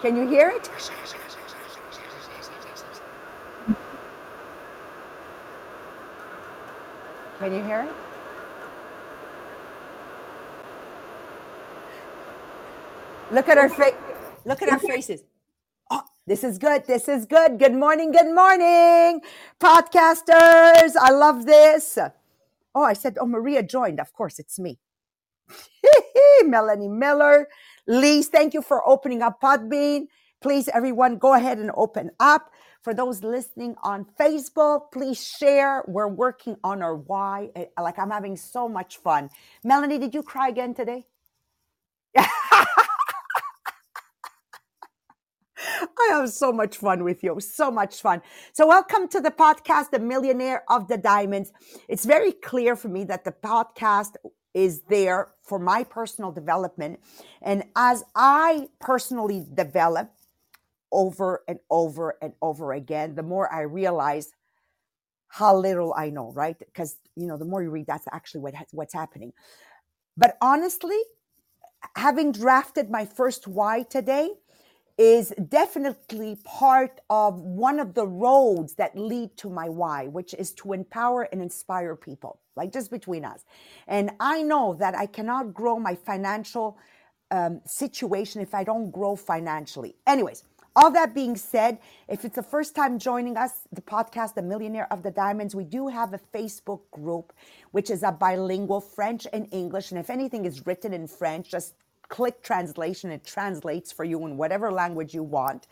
Can you hear it? Can you hear it? Look at our face. Look at our faces. Oh, this is good. This is good. Good morning. Good morning, podcasters. I love this. Oh, I said, oh, Maria joined. Of course, it's me. Melanie Miller. Lise, thank you for opening up Podbean. Please, everyone, go ahead and open up. For those listening on Facebook, please share. We're working on our why. Eh, Like, I'm having so much fun. Melanie, did you cry again today? I have so much fun with you. So much fun. So, welcome to the podcast, The Millionaire of the Diamonds. It's very clear for me that the podcast is there for my personal development. And as I personally develop over and over and over again, the more I realize how little I know, right? Because, you know, the more you read, that's actually what, what's happening. But honestly, having drafted my first why today, is definitely part of one of the roads that lead to my why, which is to empower and inspire people, like just between us. And I know that I cannot grow my financial um, situation if I don't grow financially. Anyways, all that being said, if it's the first time joining us, the podcast, The Millionaire of the Diamonds, we do have a Facebook group, which is a bilingual French and English. And if anything is written in French, just click translation it translates for you in whatever language you want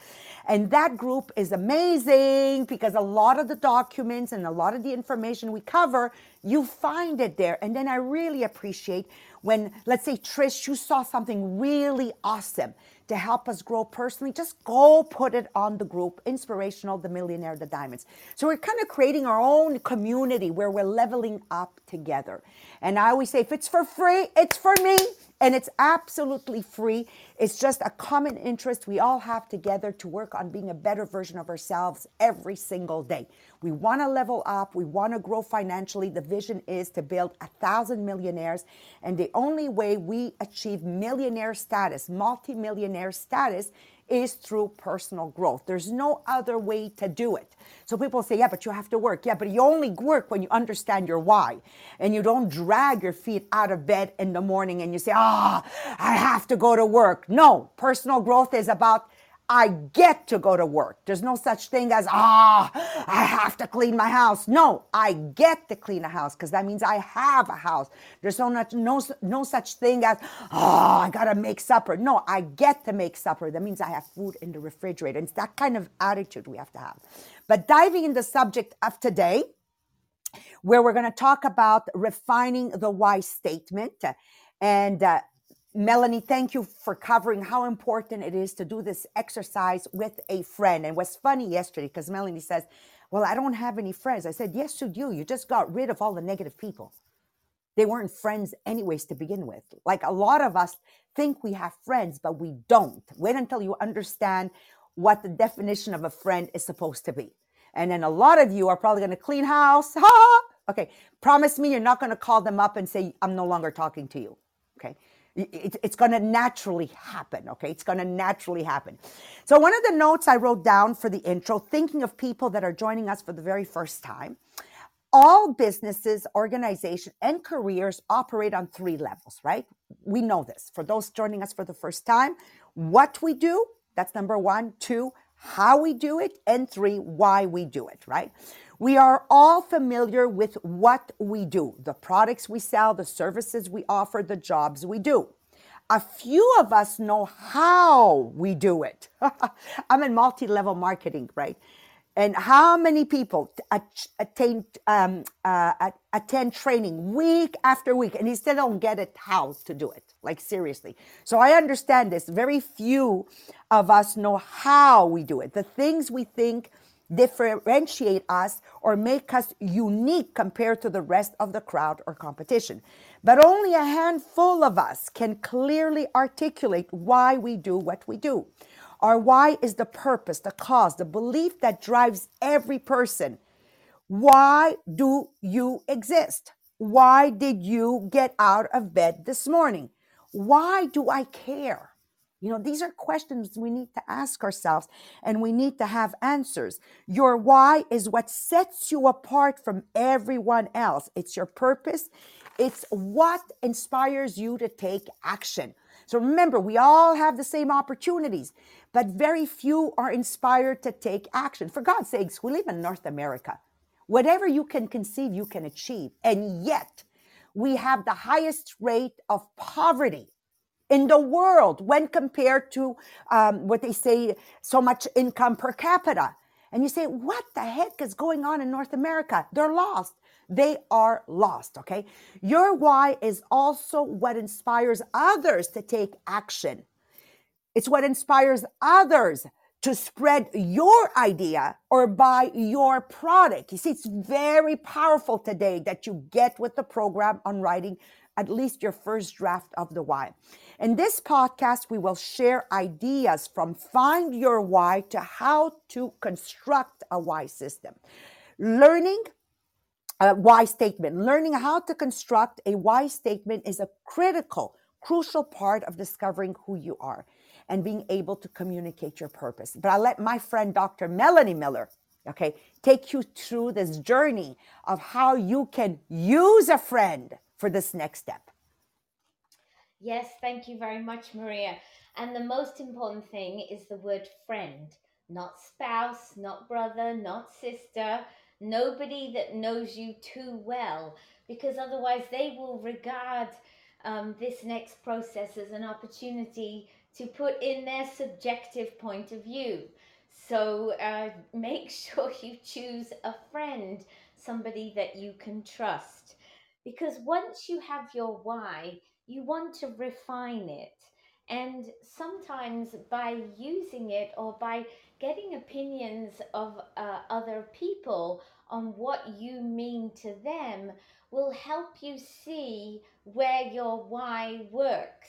and that group is amazing because a lot of the documents and a lot of the information we cover you find it there. And then i really appreciate when let's say trish you saw something really awesome to help us grow personally just go put it on the group inspirational the millionaire the diamonds. So we're kind of creating our own community where we're leveling up together. And i always say if it's for free it's for me. And it's absolutely free. It's just a common interest we all have together to work on being a better version of ourselves every single day. We want to level up, we want to grow financially. The vision is to build a thousand millionaires. And the only way we achieve millionaire status, multi-millionaire status, is through personal growth. There's no other way to do it. So people say, yeah, but you have to work. Yeah, but you only work when you understand your why. And you don't drag your feet out of bed in the morning and you say, ah, oh, I have to go to work. No, personal growth is about I get to go to work. There's no such thing as, ah, I have to clean my house. No, I get to clean a house because that means I have a house. There's no, no, no such thing as, oh, I got to make supper. No, I get to make supper. That means I have food in the refrigerator. It's that kind of attitude we have to have. But diving in the subject of today, where we're going to talk about refining the why statement. And uh, Melanie, thank you for covering how important it is to do this exercise with a friend. And what's funny yesterday, because Melanie says, Well, I don't have any friends. I said, Yes, you do. You just got rid of all the negative people. They weren't friends, anyways, to begin with. Like a lot of us think we have friends, but we don't. Wait until you understand what the definition of a friend is supposed to be. And then a lot of you are probably going to clean house. Ha! Okay. Promise me you're not going to call them up and say, I'm no longer talking to you. Okay it's going to naturally happen. Okay. It's going to naturally happen. So, one of the notes I wrote down for the intro, thinking of people that are joining us for the very first time, all businesses, organizations, and careers operate on three levels, right? We know this. For those joining us for the first time, what we do, that's number one. Two, how we do it. And three, why we do it, right? We are all familiar with what we do the products we sell, the services we offer, the jobs we do. A few of us know how we do it. I'm in multi level marketing, right? And how many people attain, um, uh, attend training week after week and they still don't get it how to do it? Like, seriously. So I understand this. Very few of us know how we do it. The things we think differentiate us or make us unique compared to the rest of the crowd or competition. But only a handful of us can clearly articulate why we do what we do. Our why is the purpose, the cause, the belief that drives every person. Why do you exist? Why did you get out of bed this morning? Why do I care? You know, these are questions we need to ask ourselves and we need to have answers. Your why is what sets you apart from everyone else. It's your purpose, it's what inspires you to take action. So remember, we all have the same opportunities, but very few are inspired to take action. For God's sakes, we live in North America. Whatever you can conceive, you can achieve. And yet, we have the highest rate of poverty in the world when compared to um, what they say so much income per capita. And you say, what the heck is going on in North America? They're lost. They are lost, okay? Your why is also what inspires others to take action. It's what inspires others to spread your idea or buy your product. You see, it's very powerful today that you get with the program on writing at least your first draft of the why. In this podcast, we will share ideas from find your why to how to construct a why system. Learning a why statement, learning how to construct a why statement is a critical, crucial part of discovering who you are and being able to communicate your purpose. But I'll let my friend Dr. Melanie Miller, okay, take you through this journey of how you can use a friend for this next step. Yes, thank you very much, Maria. And the most important thing is the word friend, not spouse, not brother, not sister, nobody that knows you too well, because otherwise they will regard um, this next process as an opportunity to put in their subjective point of view. So uh, make sure you choose a friend, somebody that you can trust. Because once you have your why, you want to refine it. And sometimes by using it or by getting opinions of uh, other people on what you mean to them will help you see where your why works.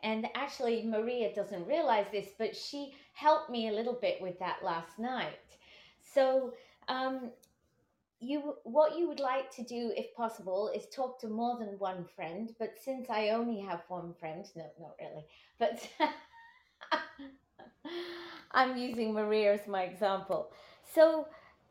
And actually, Maria doesn't realize this, but she helped me a little bit with that last night. So, um, you what you would like to do if possible is talk to more than one friend but since i only have one friend no not really but i'm using maria as my example. So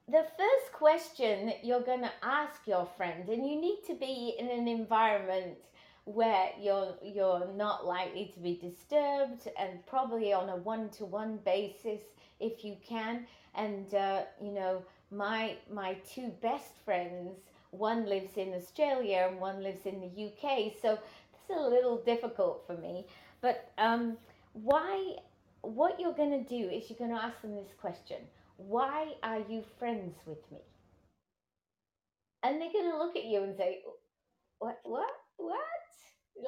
the first question you're going to ask your friend and you need to be in an environment where you're you're not likely to be disturbed and probably on a one-to-one basis if you can and uh, you know my my two best friends one lives in australia and one lives in the uk so it's a little difficult for me. But um, why what you're going to do is you're going to ask them this question why are you friends with me? And they're going to look at you and say what what what?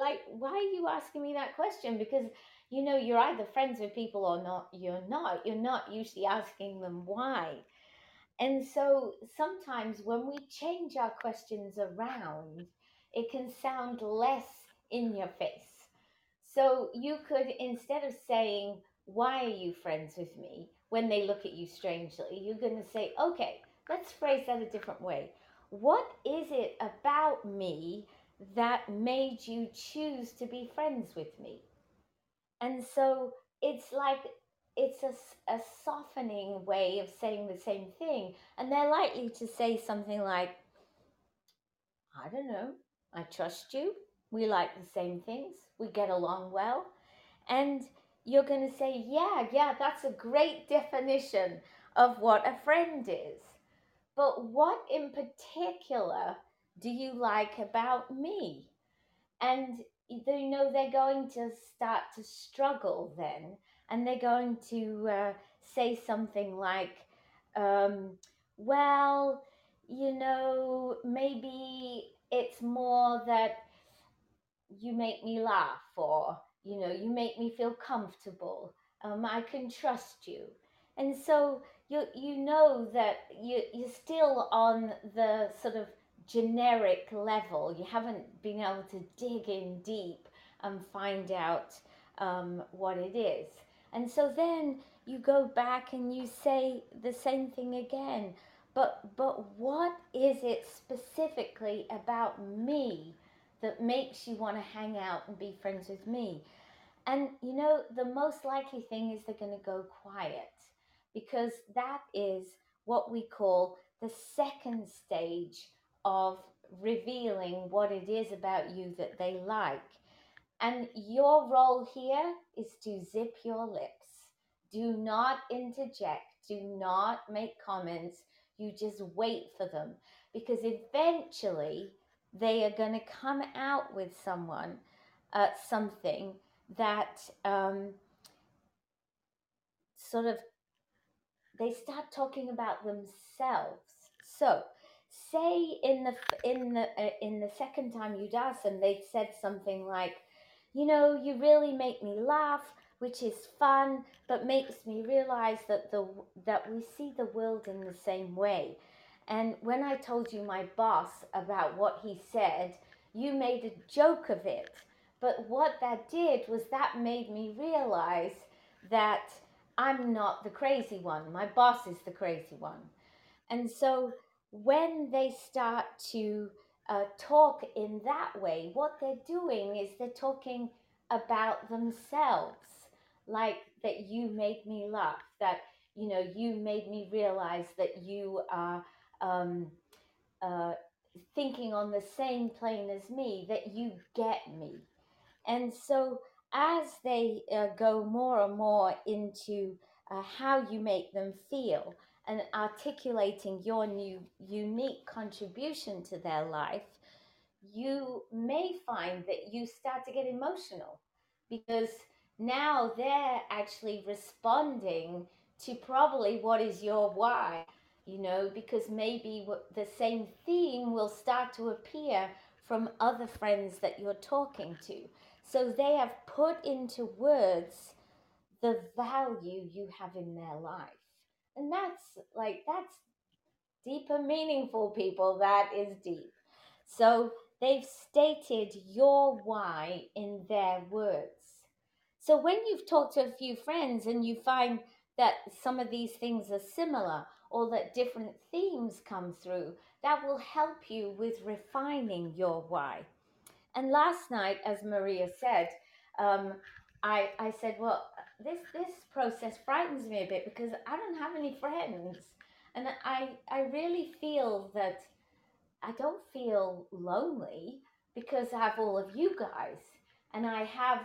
Like why are you asking me that question? Because you know you're either friends with people or not you're not. You're not usually asking them why and so sometimes when we change our questions around, it can sound less in your face. So you could, instead of saying, Why are you friends with me? when they look at you strangely, you're going to say, Okay, let's phrase that a different way. What is it about me that made you choose to be friends with me? And so it's like it's a, a softening way of saying the same thing. And they're likely to say something like, I don't know, I trust you. We like the same things. We get along well. And you're going to say, yeah, yeah, that's a great definition of what a friend is. But what in particular do you like about me? And you know, they're going to start to struggle then and they're going to uh, say something like, um, well, you know, maybe it's more that you make me laugh or, you know, you make me feel comfortable. Um, I can trust you. And so you, you know that you, you're still on the sort of generic level. You haven't been able to dig in deep and find out um, what it is. And so then you go back and you say the same thing again. But but what is it specifically about me that makes you want to hang out and be friends with me? And you know, the most likely thing is they're going to go quiet because that is what we call the second stage of revealing what it is about you that they like. And your role here is to zip your lips. Do not interject. Do not make comments. You just wait for them because eventually they are going to come out with someone, uh, something that um, sort of they start talking about themselves. So, say in the in the uh, in the second time you'd asked them, they said something like, "You know, you really make me laugh." Which is fun, but makes me realize that the that we see the world in the same way. And when I told you my boss about what he said, you made a joke of it. But what that did was that made me realize that I'm not the crazy one. My boss is the crazy one. And so when they start to uh, talk in that way, what they're doing is they're talking about themselves, like that you made me laugh, that you know you made me realize that you are um, uh, thinking on the same plane as me, that you get me. And so as they uh, go more and more into uh, how you make them feel and articulating your new unique contribution to their life, you may find that you start to get emotional because now they're actually responding to probably what is your why, you know, because maybe the same theme will start to appear from other friends that you're talking to. So they have put into words the value you have in their life. And that's like, that's deeper, meaningful, people. That is deep. So they've stated your why in their words. So when you've talked to a few friends and you find that some of these things are similar or that different themes come through, that will help you with refining your why. And last night, as Maria said, um, I, I said, well, this, this process frightens me a bit because I don't have any friends. And I, I really feel that I don't feel lonely because I have all of you guys and I have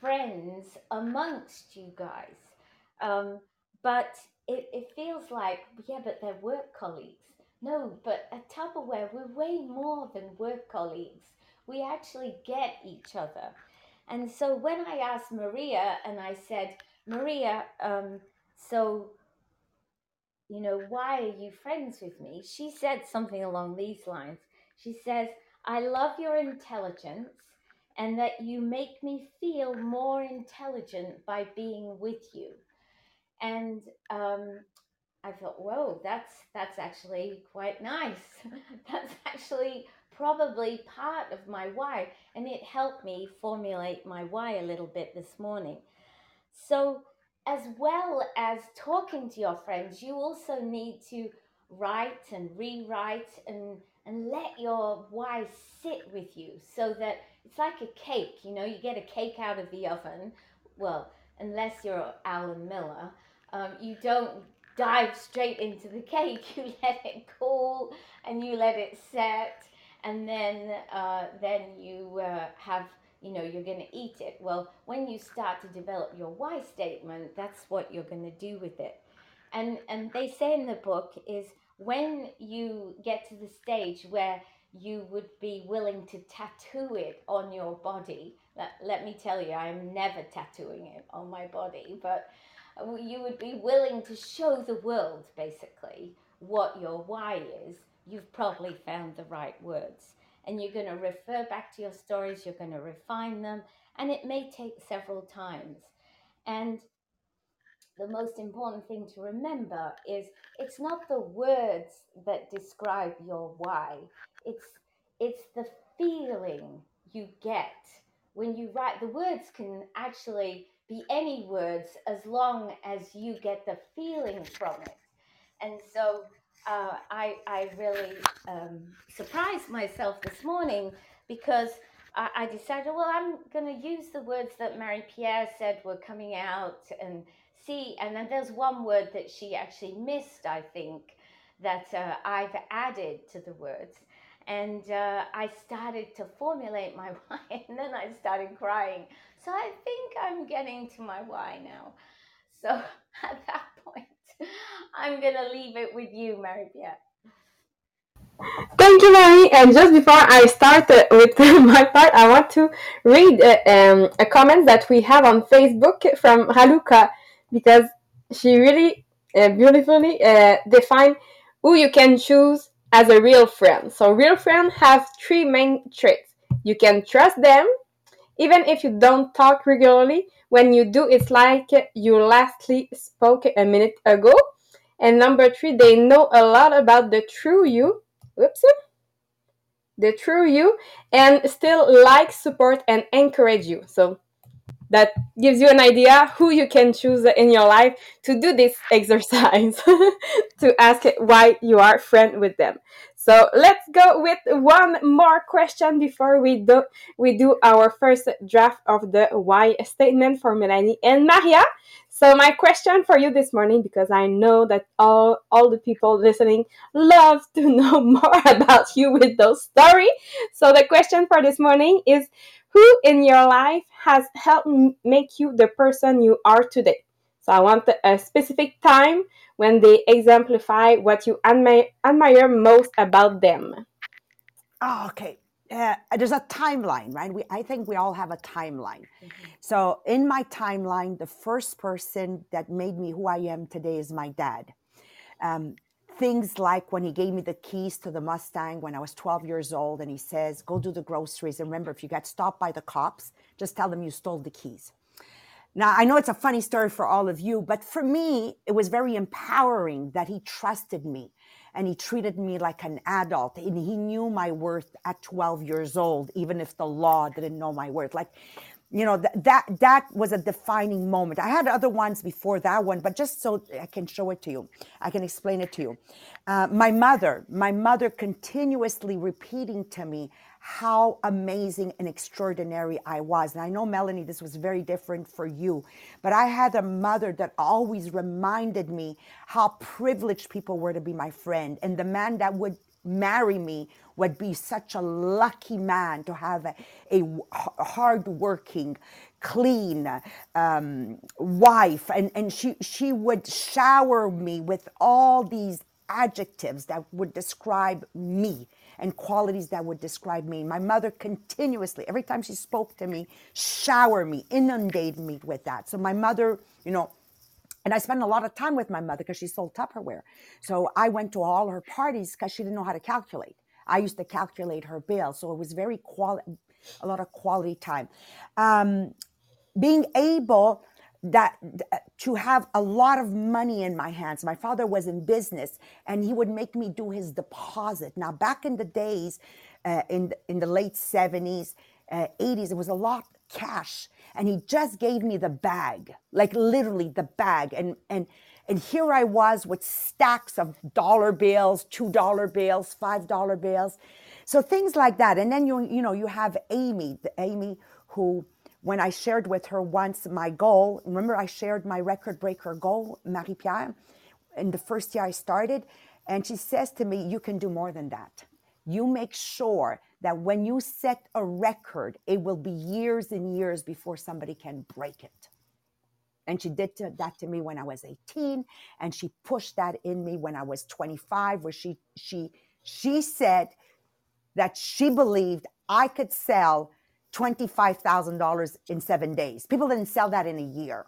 friends amongst you guys. Um, but it, it feels like, yeah, but they're work colleagues. No, but at Tupperware, we're way more than work colleagues. We actually get each other. And so when I asked Maria and I said, Maria, um, so, you know, why are you friends with me? She said something along these lines. She says, I love your intelligence and that you make me feel more intelligent by being with you. And um, I thought, whoa, that's that's actually quite nice. that's actually probably part of my why, and it helped me formulate my why a little bit this morning. So, as well as talking to your friends, you also need to write and rewrite and and let your why sit with you so that it's like a cake you know you get a cake out of the oven. Well unless you're alan miller um, you don't dive straight into the cake. You let it cool and you let it set and then uh, then you uh, have you know you're going to eat it. Well when you start to develop your why statement that's what you're going to do with it. And and they say in the book is when you get to the stage where you would be willing to tattoo it on your body let, let me tell you i'm never tattooing it on my body but you would be willing to show the world basically what your why is you've probably found the right words. And you're going to refer back to your stories, you're going to refine them, and it may take several times. And the most important thing to remember is it's not the words that describe your why. It's it's the feeling you get when you write. The words can actually be any words as long as you get the feeling from it. And so uh, I, I really um, surprised myself this morning because I, I decided, well, I'm going to use the words that Marie Pierre said were coming out and see. And then there's one word that she actually missed, I think, that uh, I've added to the words. And uh, I started to formulate my why, and then I started crying. So I think I'm getting to my why now. So at that point, I'm going to leave it with you, Pierre. Thank you, Mary. And just before I start uh, with my part, I want to read uh, um, a comment that we have on Facebook from Haluka because she really uh, beautifully uh, defined who you can choose as a real friend. So, real friends have three main traits. You can trust them, even if you don't talk regularly. When you do, it's like you lastly spoke a minute ago. And number three, they know a lot about the true you whoops, the true you, and still like, support, and encourage you. So that gives you an idea who you can choose in your life to do this exercise to ask why you are friend with them so let's go with one more question before we do we do our first draft of the why statement for melanie and maria so my question for you this morning, because I know that all all the people listening love to know more about you with those stories. So the question for this morning is, who in your life has helped make you the person you are today? So I want a specific time when they exemplify what you admire, admire most about them. Oh, okay uh, there's a timeline, right? We, I think we all have a timeline. Mm-hmm. So in my timeline, the first person that made me who I am today is my dad. Um, things like when he gave me the keys to the Mustang when I was 12 years old, and he says, "Go do the groceries." And remember, if you get stopped by the cops, just tell them you stole the keys. Now, I know it's a funny story for all of you, but for me, it was very empowering that he trusted me and he treated me like an adult. And he knew my worth at 12 years old even if the law didn't know my worth. Like you know th- that that was a defining moment. I had other ones before that one but just so i can show it to you i can explain it to you. Uh, my mother my mother continuously repeating to me how amazing and extraordinary I was. And I know, Melanie, this was very different for you, but I had a mother that always reminded me how privileged people were to be my friend. And the man that would marry me would be such a lucky man to have a, a hardworking, clean um, wife. And, and she, she would shower me with all these adjectives that would describe me and qualities that would describe me. My mother continuously, every time she spoke to me, shower me, inundate me with that. So my mother, you know, and I spent a lot of time with my mother because she sold Tupperware. So I went to all her parties because she didn't know how to calculate. I used to calculate her bill. So it was very quality, a lot of quality time. Um, being able that to have a lot of money in my hands. My father was in business and he would make me do his deposit. Now, back in the days, uh, in, in the late 70s, uh, 80s, it was a lot cash. And he just gave me the bag, like literally the bag. And, and, and here I was with stacks of dollar bills, $2 bills, $5 bills. So things like that. And then you, you know, you have Amy, Amy who when I shared with her once my goal, remember I shared my record breaker goal, Marie Pierre, in the first year I started. And she says to me, You can do more than that. You make sure that when you set a record, it will be years and years before somebody can break it. And she did that to me when I was 18, and she pushed that in me when I was 25, where she she she said that she believed I could sell $25,000 in seven days. People didn't sell that in a year.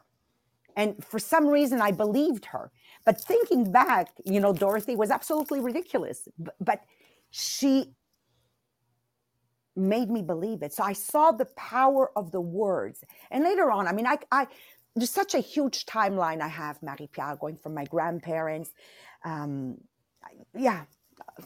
And for some reason, I believed her. But thinking back, you know, Dorothy was absolutely ridiculous, but, she made me believe it. So I saw the power of the words. And later on, I mean, I, I there's such a huge timeline I have, Marie Pierre, going from my grandparents. Um, yeah,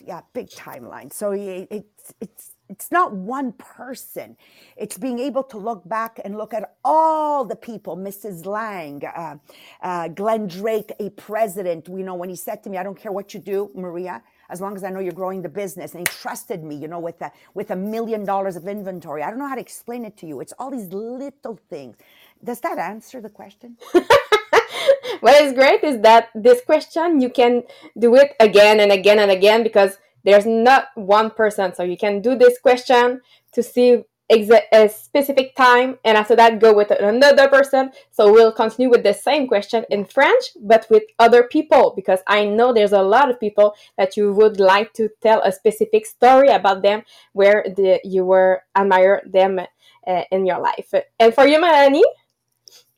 yeah, big timeline. So it, it's it's it's not one person. It's being able to look back and look at all the people, Mrs. Lang, uh, uh, Glenn Drake, a president. You know, when he said to me, I don't care what you do, Maria, as long as I know you're growing the business. And he trusted me, you know, with a, with a million dollars of inventory. I don't know how to explain it to you. It's all these little things. Does that answer the question? what is great is that this question you can do it again and again and again because there's not one person. So you can do this question to see a specific time and after that go with another person so we'll continue with the same question in french but with other people because i know there's a lot of people that you would like to tell a specific story about them where the, you were admire them uh, in your life and for you melanie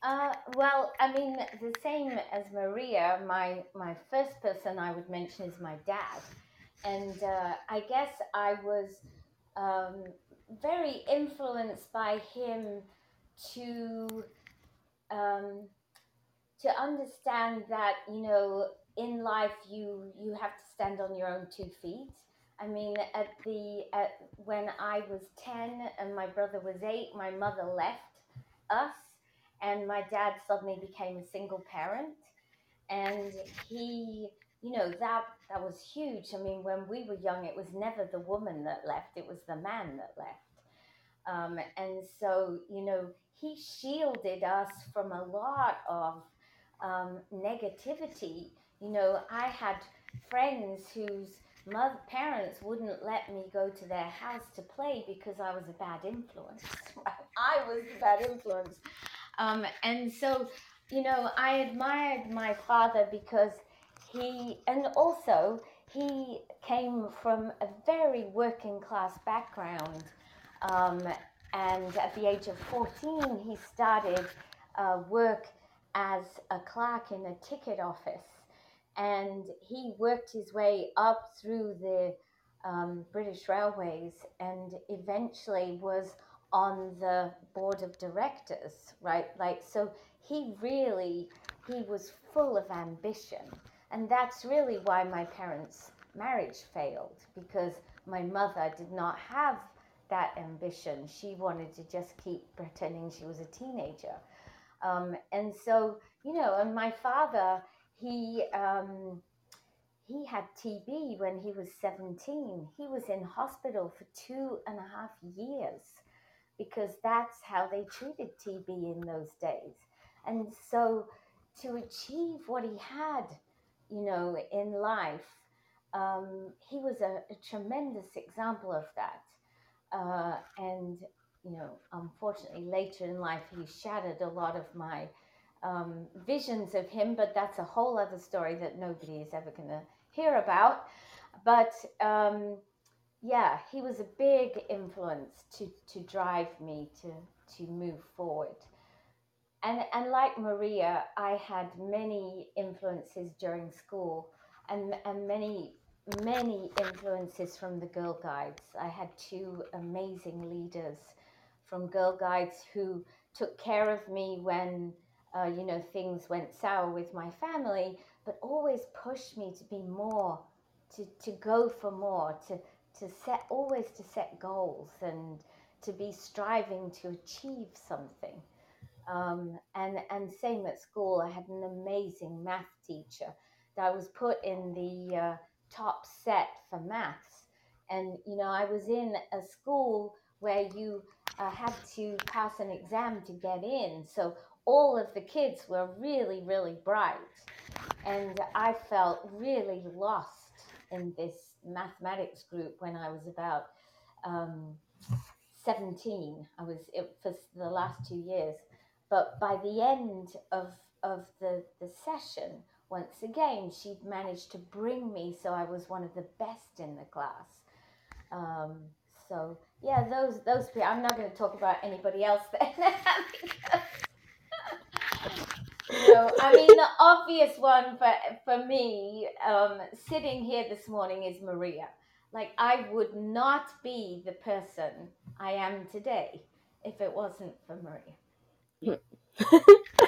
uh, well, I mean, the same as Maria, my, my first person I would mention is my dad. And uh, I guess I was um, very influenced by him to um, to understand that you know in life you you have to stand on your own two feet. I mean, at the at, when I was ten and my brother was eight, my mother left us, and my dad suddenly became a single parent, and he you know that that was huge. I mean, when we were young, it was never the woman that left; it was the man that left. Um, and so, you know, he shielded us from a lot of um, negativity. You know, I had friends whose mother parents wouldn't let me go to their house to play because I was a bad influence. I was a bad influence. Um, and so, you know, I admired my father because he, and also he came from a very working class background. Um, and at the age of 14, he started uh, work as a clerk in a ticket office. And he worked his way up through the um, British Railways and eventually was on the board of directors, right? Like, so he really, he was full of ambition. And that's really why my parents' marriage failed because my mother did not have that ambition. She wanted to just keep pretending she was a teenager. Um, and so, you know, and my father, he, um, he had TB when he was 17. He was in hospital for two and a half years because that's how they treated TB in those days. And so to achieve what he had, you know, in life, um, he was a, a, tremendous example of that. Uh, and, you know, unfortunately, later in life, he shattered a lot of my um, visions of him, but that's a whole other story that nobody is ever going to hear about. But um, yeah, he was a big influence to, to drive me to, to move forward. And, and like Maria, I had many influences during school and, and many many influences from the Girl Guides. I had two amazing leaders from Girl Guides who took care of me when, uh, you know, things went sour with my family, but always pushed me to be more, to, to go for more, to, to set, always to set goals and to be striving to achieve something. Um, and, and same at school, I had an amazing math teacher that was put in the uh, top set for maths. And, you know, I was in a school where you uh, had to pass an exam to get in. So all of the kids were really, really bright. And I felt really lost in this mathematics group when I was about um, 17. I was it, for the last two years. But by the end of, of the, the session, once again, she'd managed to bring me so I was one of the best in the class. Um, so yeah, those those people. I'm not going to talk about anybody else then. I mean, the obvious one for for me, um, sitting here this morning is Maria. Like I would not be the person I am today if it wasn't for Maria.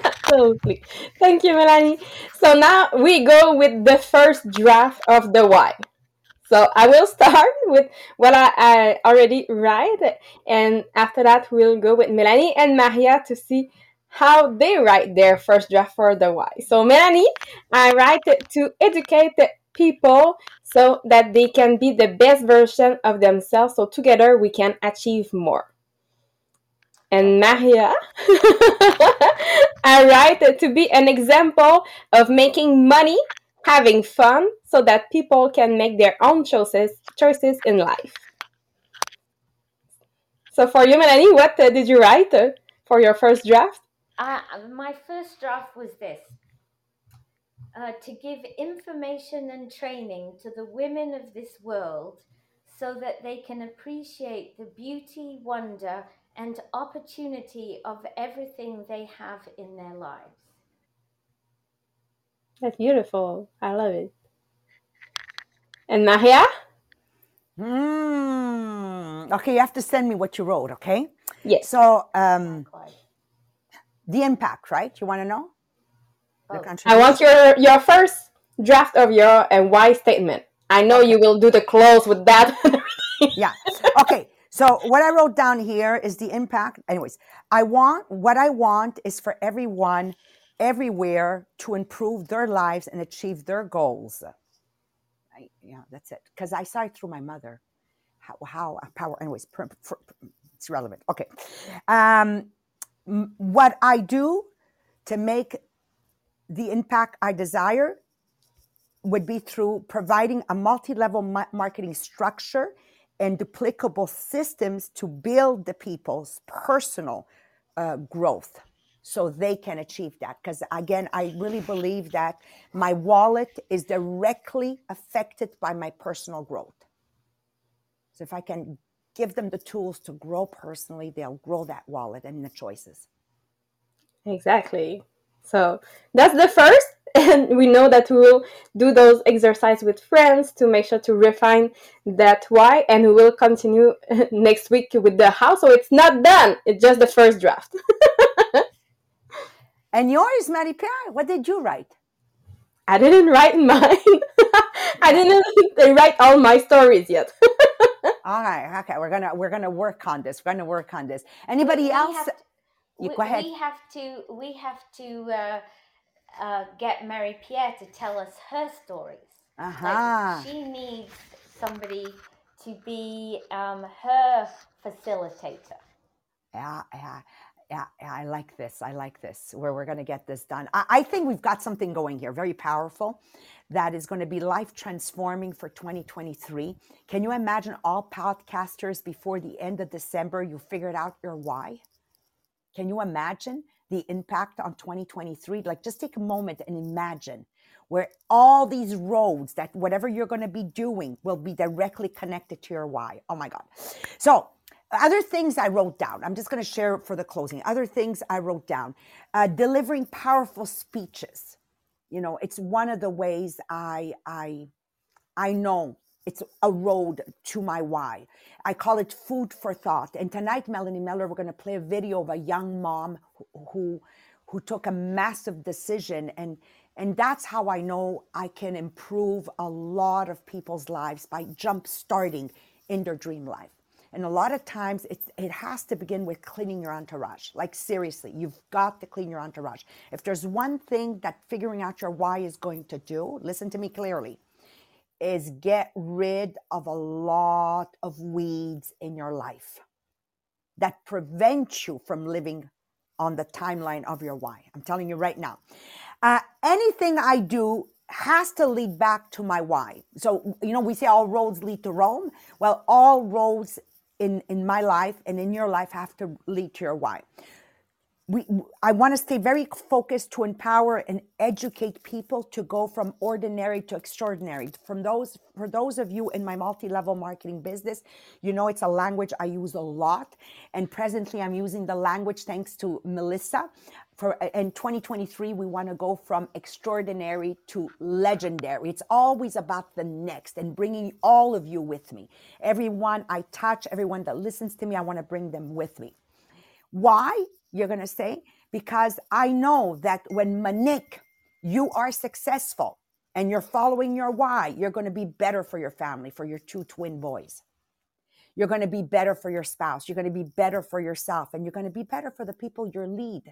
Absolutely. Thank you, Melanie. So now we go with the first draft of the why. So I will start with what I, I already write, and after that we'll go with Melanie and Maria to see how they write their first draft for the why. So Melanie, I write to educate people so that they can be the best version of themselves. So together we can achieve more. And Maria, I write to be an example of making money, having fun, so that people can make their own choices choices in life. So for you, Melanie, what uh, did you write uh, for your first draft? Uh, my first draft was this uh, to give information and training to the women of this world so that they can appreciate the beauty, wonder, and opportunity of everything they have in their lives. That's beautiful. I love it. And Maria? Mm. Okay, you have to send me what you wrote, okay? Yes. So, um, the impact, right? You want to know? Oh. I want your your first draft of your and why statement. I know you will do the close with that. yeah. Okay. So what I wrote down here is the impact. Anyways, I want what I want is for everyone everywhere to improve their lives and achieve their goals. I, yeah, that's it. Because I saw it through my mother. How, how power. Anyways, per, per, it's relevant. Okay. Um, what I do to make the impact I desire would be through providing a multi-level ma- marketing structure and duplicable systems to build the people's personal uh, growth so they can achieve that. Because again i really believe that my wallet is directly affected by my personal growth. So if i can give them the tools to grow personally they'll grow that wallet and the choices. Exactly. So that's the first and we know that we will do those exercises with friends to make sure to refine that why. And we will continue next week with the how so it's not done. It's just the first draft. And yours marie pierre? What did you write? I didn't write mine. I didn't write all my stories yet. All right. Okay. We're gonna we're gonna work on this. We're gonna work on this. Anybody we else? to, you we, go ahead. we have to we have to uh, uh, get Marie Pierre to tell us her stories. uh-huh. Like she needs somebody to be um, her facilitator. Yeah, yeah, yeah, yeah, I like this. I like this. Where we're going to get this done. I, I think we've got something going here, very powerful, that is going to be life transforming for 2023. Can you imagine all podcasters before the end of December? You figured out your why. Can you imagine the impact on 2023? Like, just take a moment and imagine where all these roads that whatever you're going to be doing will be directly connected to your why. Oh my God. So, other things I wrote down, I'm just going to share for the closing. Other things I wrote down uh, delivering powerful speeches. You know, it's one of the ways I, I, I know it's a road to my why. I call it food for thought. And tonight, Melanie Miller, we're going to play a video of a young mom who, who, took a massive decision and and that's how I know I can improve a lot of people's lives by jump starting in their dream life. And a lot of times it's, it has to begin with cleaning your entourage. Like seriously, you've got to clean your entourage. If there's one thing that figuring out your why is going to do, listen to me clearly is get rid of a lot of weeds in your life that prevent you from living on the timeline of your why. I'm telling you right now. Uh, anything I do has to lead back to my why. So, you know, we say all roads lead to Rome. Well, all roads in, in my life and in your life have to lead to your why we i want to stay very focused to empower and educate people to go from ordinary to extraordinary. From those for those of you in my multi-level marketing business you know it's a language i use a lot. And presently i'm using the language thanks to melissa. For in 2023 we want to go from extraordinary to legendary. It's always about the next and bringing all of you with me. Everyone i touch everyone that listens to me i want to bring them with me. Why you're going to say, because I know that when Manik, you are successful and you're following your why, you're going to be better for your family, for your two twin boys. You're going to be better for your spouse. You're going to be better for yourself and you're going to be better for the people you lead.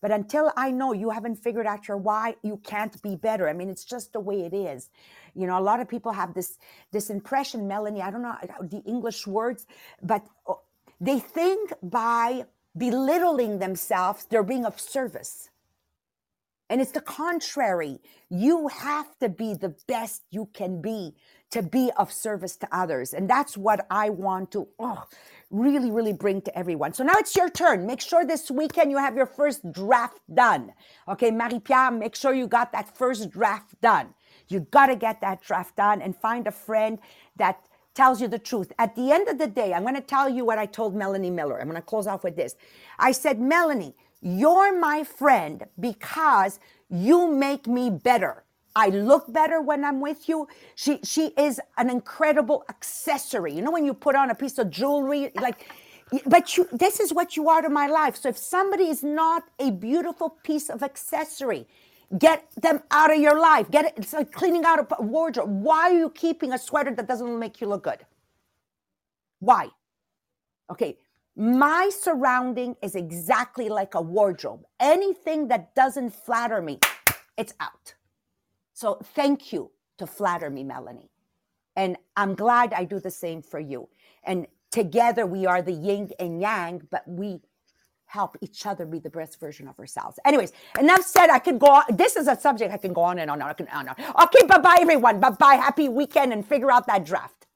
But until I know you haven't figured out your why, you can't be better. I mean, it's just the way it is. You know, a lot of people have this this impression, Melanie. I don't know the English words, but uh, they think by belittling themselves, they're being of service. And it's the contrary. You have to be the best you can be to be of service to others. And that's what I want to oh, really, really bring to everyone. So now it's your turn. Make sure this weekend you have your first draft done. Okay, Marie Pierre, make sure you got that first draft done. You got to get that draft done and find a friend that tells you the truth. At the end of the day, I'm going to tell you what I told Melanie Miller. I'm going to close off with this. I said, Melanie, you're my friend because you make me better. I look better when I'm with you. She she is an incredible accessory. You know when you put on a piece of jewelry like but you this is what you are to my life. So if somebody is not a beautiful piece of accessory, get them out of your life. Get it it's like cleaning out a wardrobe. Why are you keeping a sweater that doesn't make you look good? Why? Okay, my surrounding is exactly like a wardrobe. Anything that doesn't flatter me, it's out. So thank you to flatter me, Melanie. And I'm glad I do the same for you. And together we are the yin and yang, but we help each other be the best version of ourselves. Anyways, enough said. I could go on. This is a subject I can go on and on and on and on. Okay, bye bye, everyone. Bye bye. Happy weekend and figure out that draft.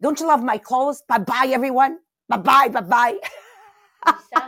Don't you love my clothes? Bye bye, everyone. Bye bye. Bye bye.